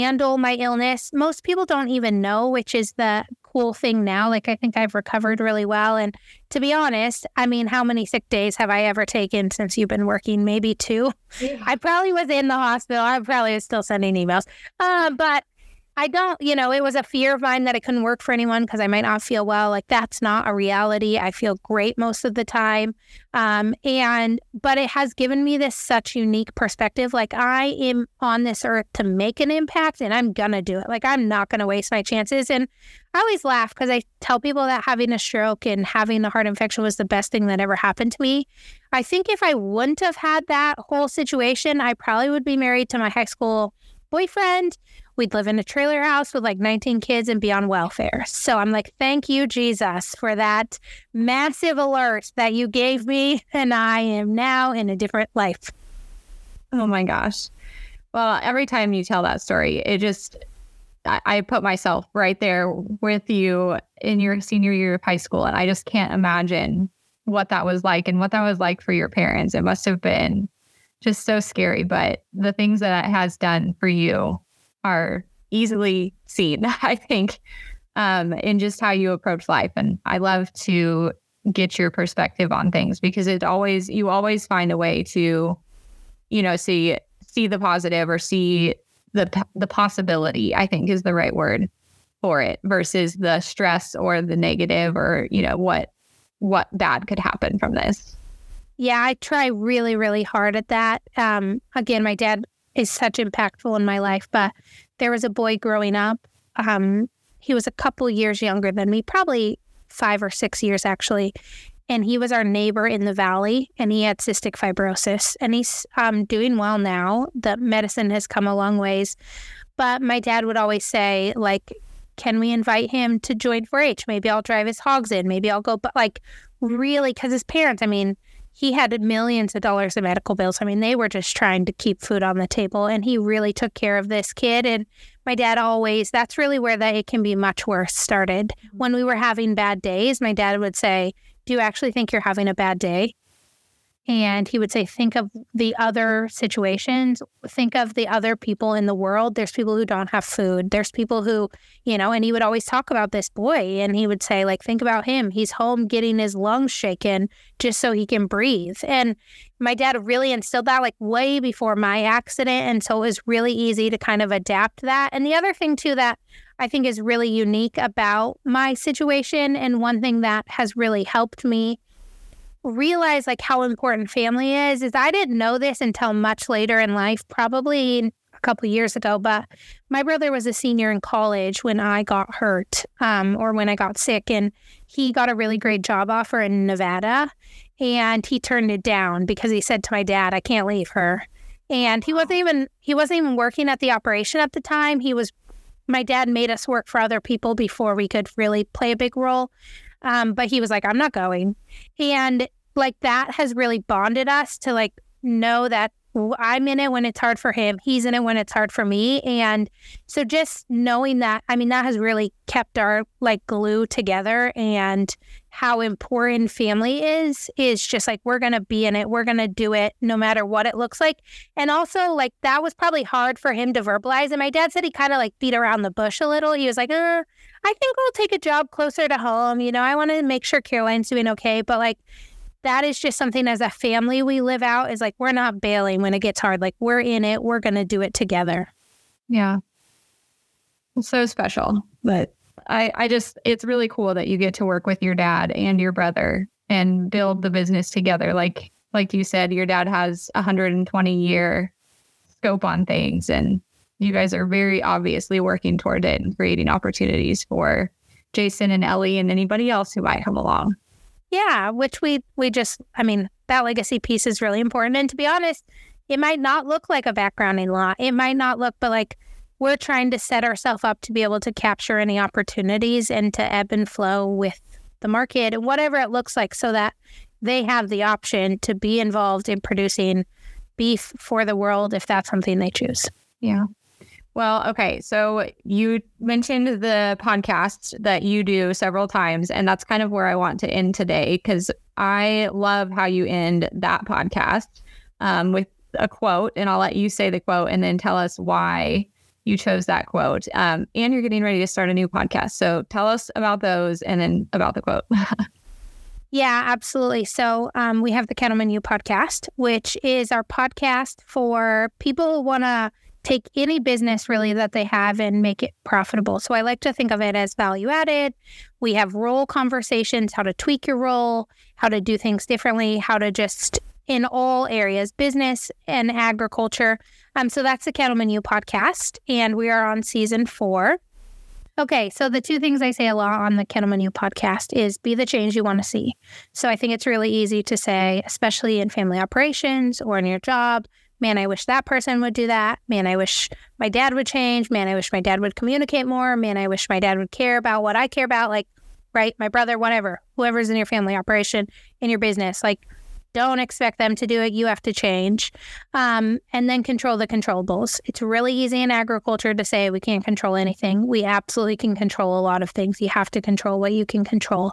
handle my illness most people don't even know which is the cool thing now. Like, I think I've recovered really well. And to be honest, I mean, how many sick days have I ever taken since you've been working? Maybe two. Yeah. I probably was in the hospital. I probably was still sending emails. Uh, but I don't, you know, it was a fear of mine that I couldn't work for anyone because I might not feel well. Like that's not a reality. I feel great most of the time. Um, and, but it has given me this such unique perspective. Like I am on this earth to make an impact and I'm going to do it. Like I'm not going to waste my chances. And I always laugh because I tell people that having a stroke and having a heart infection was the best thing that ever happened to me. I think if I wouldn't have had that whole situation, I probably would be married to my high school boyfriend We'd live in a trailer house with like 19 kids and be on welfare. So I'm like, thank you, Jesus, for that massive alert that you gave me. And I am now in a different life. Oh my gosh. Well, every time you tell that story, it just, I, I put myself right there with you in your senior year of high school. And I just can't imagine what that was like and what that was like for your parents. It must have been just so scary. But the things that it has done for you are easily seen, I think, um, in just how you approach life. And I love to get your perspective on things because it always you always find a way to, you know, see see the positive or see the the possibility. I think is the right word for it versus the stress or the negative or you know what what bad could happen from this. Yeah, I try really, really hard at that. Um, again, my dad is such impactful in my life. But there was a boy growing up. Um, he was a couple years younger than me, probably five or six years actually. And he was our neighbor in the valley, and he had cystic fibrosis. And he's um, doing well now. The medicine has come a long ways. But my dad would always say, like, can we invite him to join 4-H? Maybe I'll drive his hogs in. Maybe I'll go, but like really, because his parents, I mean, he had millions of dollars of medical bills. I mean, they were just trying to keep food on the table, and he really took care of this kid. And my dad always, that's really where that it can be much worse started. Mm-hmm. When we were having bad days, my dad would say, Do you actually think you're having a bad day? And he would say, think of the other situations, think of the other people in the world. There's people who don't have food. There's people who, you know, and he would always talk about this boy and he would say, like, think about him. He's home getting his lungs shaken just so he can breathe. And my dad really instilled that like way before my accident. And so it was really easy to kind of adapt that. And the other thing, too, that I think is really unique about my situation and one thing that has really helped me realize like how important family is is I didn't know this until much later in life, probably a couple years ago. But my brother was a senior in college when I got hurt, um, or when I got sick, and he got a really great job offer in Nevada, and he turned it down because he said to my dad, "I can't leave her." And he wasn't even he wasn't even working at the operation at the time. He was my dad made us work for other people before we could really play a big role. Um, but he was like, I'm not going. And like that has really bonded us to like know that I'm in it when it's hard for him. He's in it when it's hard for me. And so just knowing that, I mean, that has really kept our like glue together and how important family is, is just like, we're going to be in it. We're going to do it no matter what it looks like. And also, like, that was probably hard for him to verbalize. And my dad said he kind of like beat around the bush a little. He was like, uh, I think I'll take a job closer to home. You know, I want to make sure Karoline's doing okay. But like, that is just something as a family we live out is like we're not bailing when it gets hard. Like we're in it, we're going to do it together. Yeah. It's so special. But I I just it's really cool that you get to work with your dad and your brother and build the business together like like you said your dad has a 120 year scope on things and you guys are very obviously working toward it and creating opportunities for Jason and Ellie and anybody else who might come along. Yeah, which we we just I mean, that legacy piece is really important. And to be honest, it might not look like a background in law. It might not look, but like we're trying to set ourselves up to be able to capture any opportunities and to ebb and flow with the market and whatever it looks like so that they have the option to be involved in producing beef for the world if that's something they choose. Yeah. Well, okay. So you mentioned the podcast that you do several times, and that's kind of where I want to end today because I love how you end that podcast um, with a quote, and I'll let you say the quote and then tell us why you chose that quote. Um, and you're getting ready to start a new podcast. So tell us about those and then about the quote. Yeah, absolutely. So um, we have the CattlemenU podcast, which is our podcast for people who want to take any business really that they have and make it profitable. So I like to think of it as value added. We have role conversations, how to tweak your role, how to do things differently, how to just in all areas, business and agriculture. Um, so that's the CattlemenU podcast, and we are on season four. Okay, so the two things I say a lot on the CattlemenU podcast is be the change you want to see. So I think it's really easy to say, especially in family operations or in your job, man, I wish that person would do that. Man, I wish my dad would change. Man, I wish my dad would communicate more. Man, I wish my dad would care about what I care about. Like, right, my brother, whatever, whoever's in your family operation, in your business, like, don't expect them to do it. You have to change. Um, and then control the controllables. It's really easy in agriculture to say we can't control anything. We absolutely can control a lot of things. You have to control what you can control.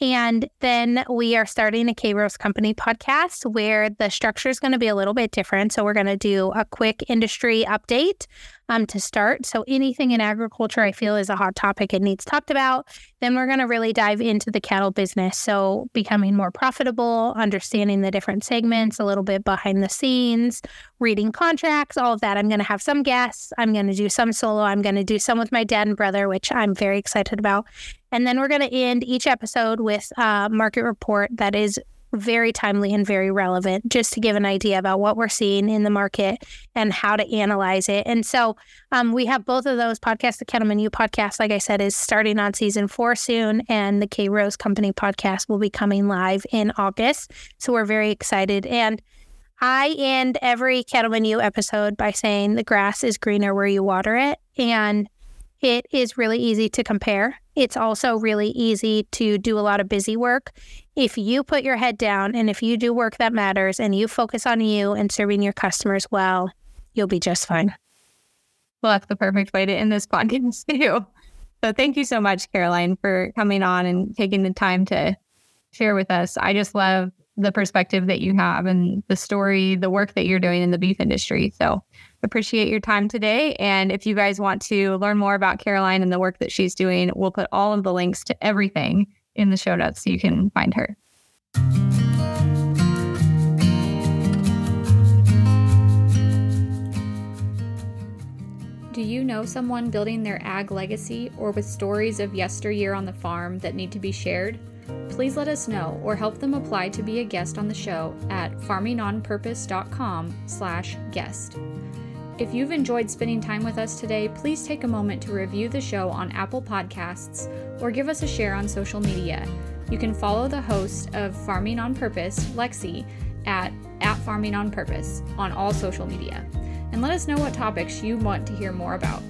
And then we are starting a KRose Company podcast where the structure is going to be a little bit different. So we're going to do a quick industry update um, to start. So anything in agriculture I feel is a hot topic it needs talked about. Then we're going to really dive into the cattle business. So becoming more profitable, understanding the different segments, a little bit behind the scenes, reading contracts, all of that. I'm going to have some guests. I'm going to do some solo. I'm going to do some with my dad and brother, which I'm very excited about. And then we're going to end each episode with a market report that is very timely and very relevant just to give an idea about what we're seeing in the market and how to analyze it. And so um, we have both of those podcasts. The CattlemenU podcast, like I said, is starting on season four soon, and the KRose Company podcast will be coming live in August. So we're very excited. And I end every CattlemenU episode by saying the grass is greener where you water it. And it is really easy to compare. It's also really easy to do a lot of busy work. If you put your head down and if you do work that matters and you focus on you and serving your customers well, you'll be just fine. Well, that's the perfect way to end this podcast, too. So thank you so much, Karoline, for coming on and taking the time to share with us. I just love the perspective that you have and the story, the work that you're doing in the beef industry. So appreciate your time today. And if you guys want to learn more about Karoline and the work that she's doing, we'll put all of the links to everything in the show notes so you can find her. Do you know someone building their ag legacy or with stories of yesteryear on the farm that need to be shared? Please let us know or help them apply to be a guest on the show at farmingonpurpose.com slash guest. If you've enjoyed spending time with us today, please take a moment to review the show on Apple Podcasts or give us a share on social media. You can follow the host of Farming on Purpose, Lexi, at, at Farming on Purpose on all social media. And let us know what topics you want to hear more about.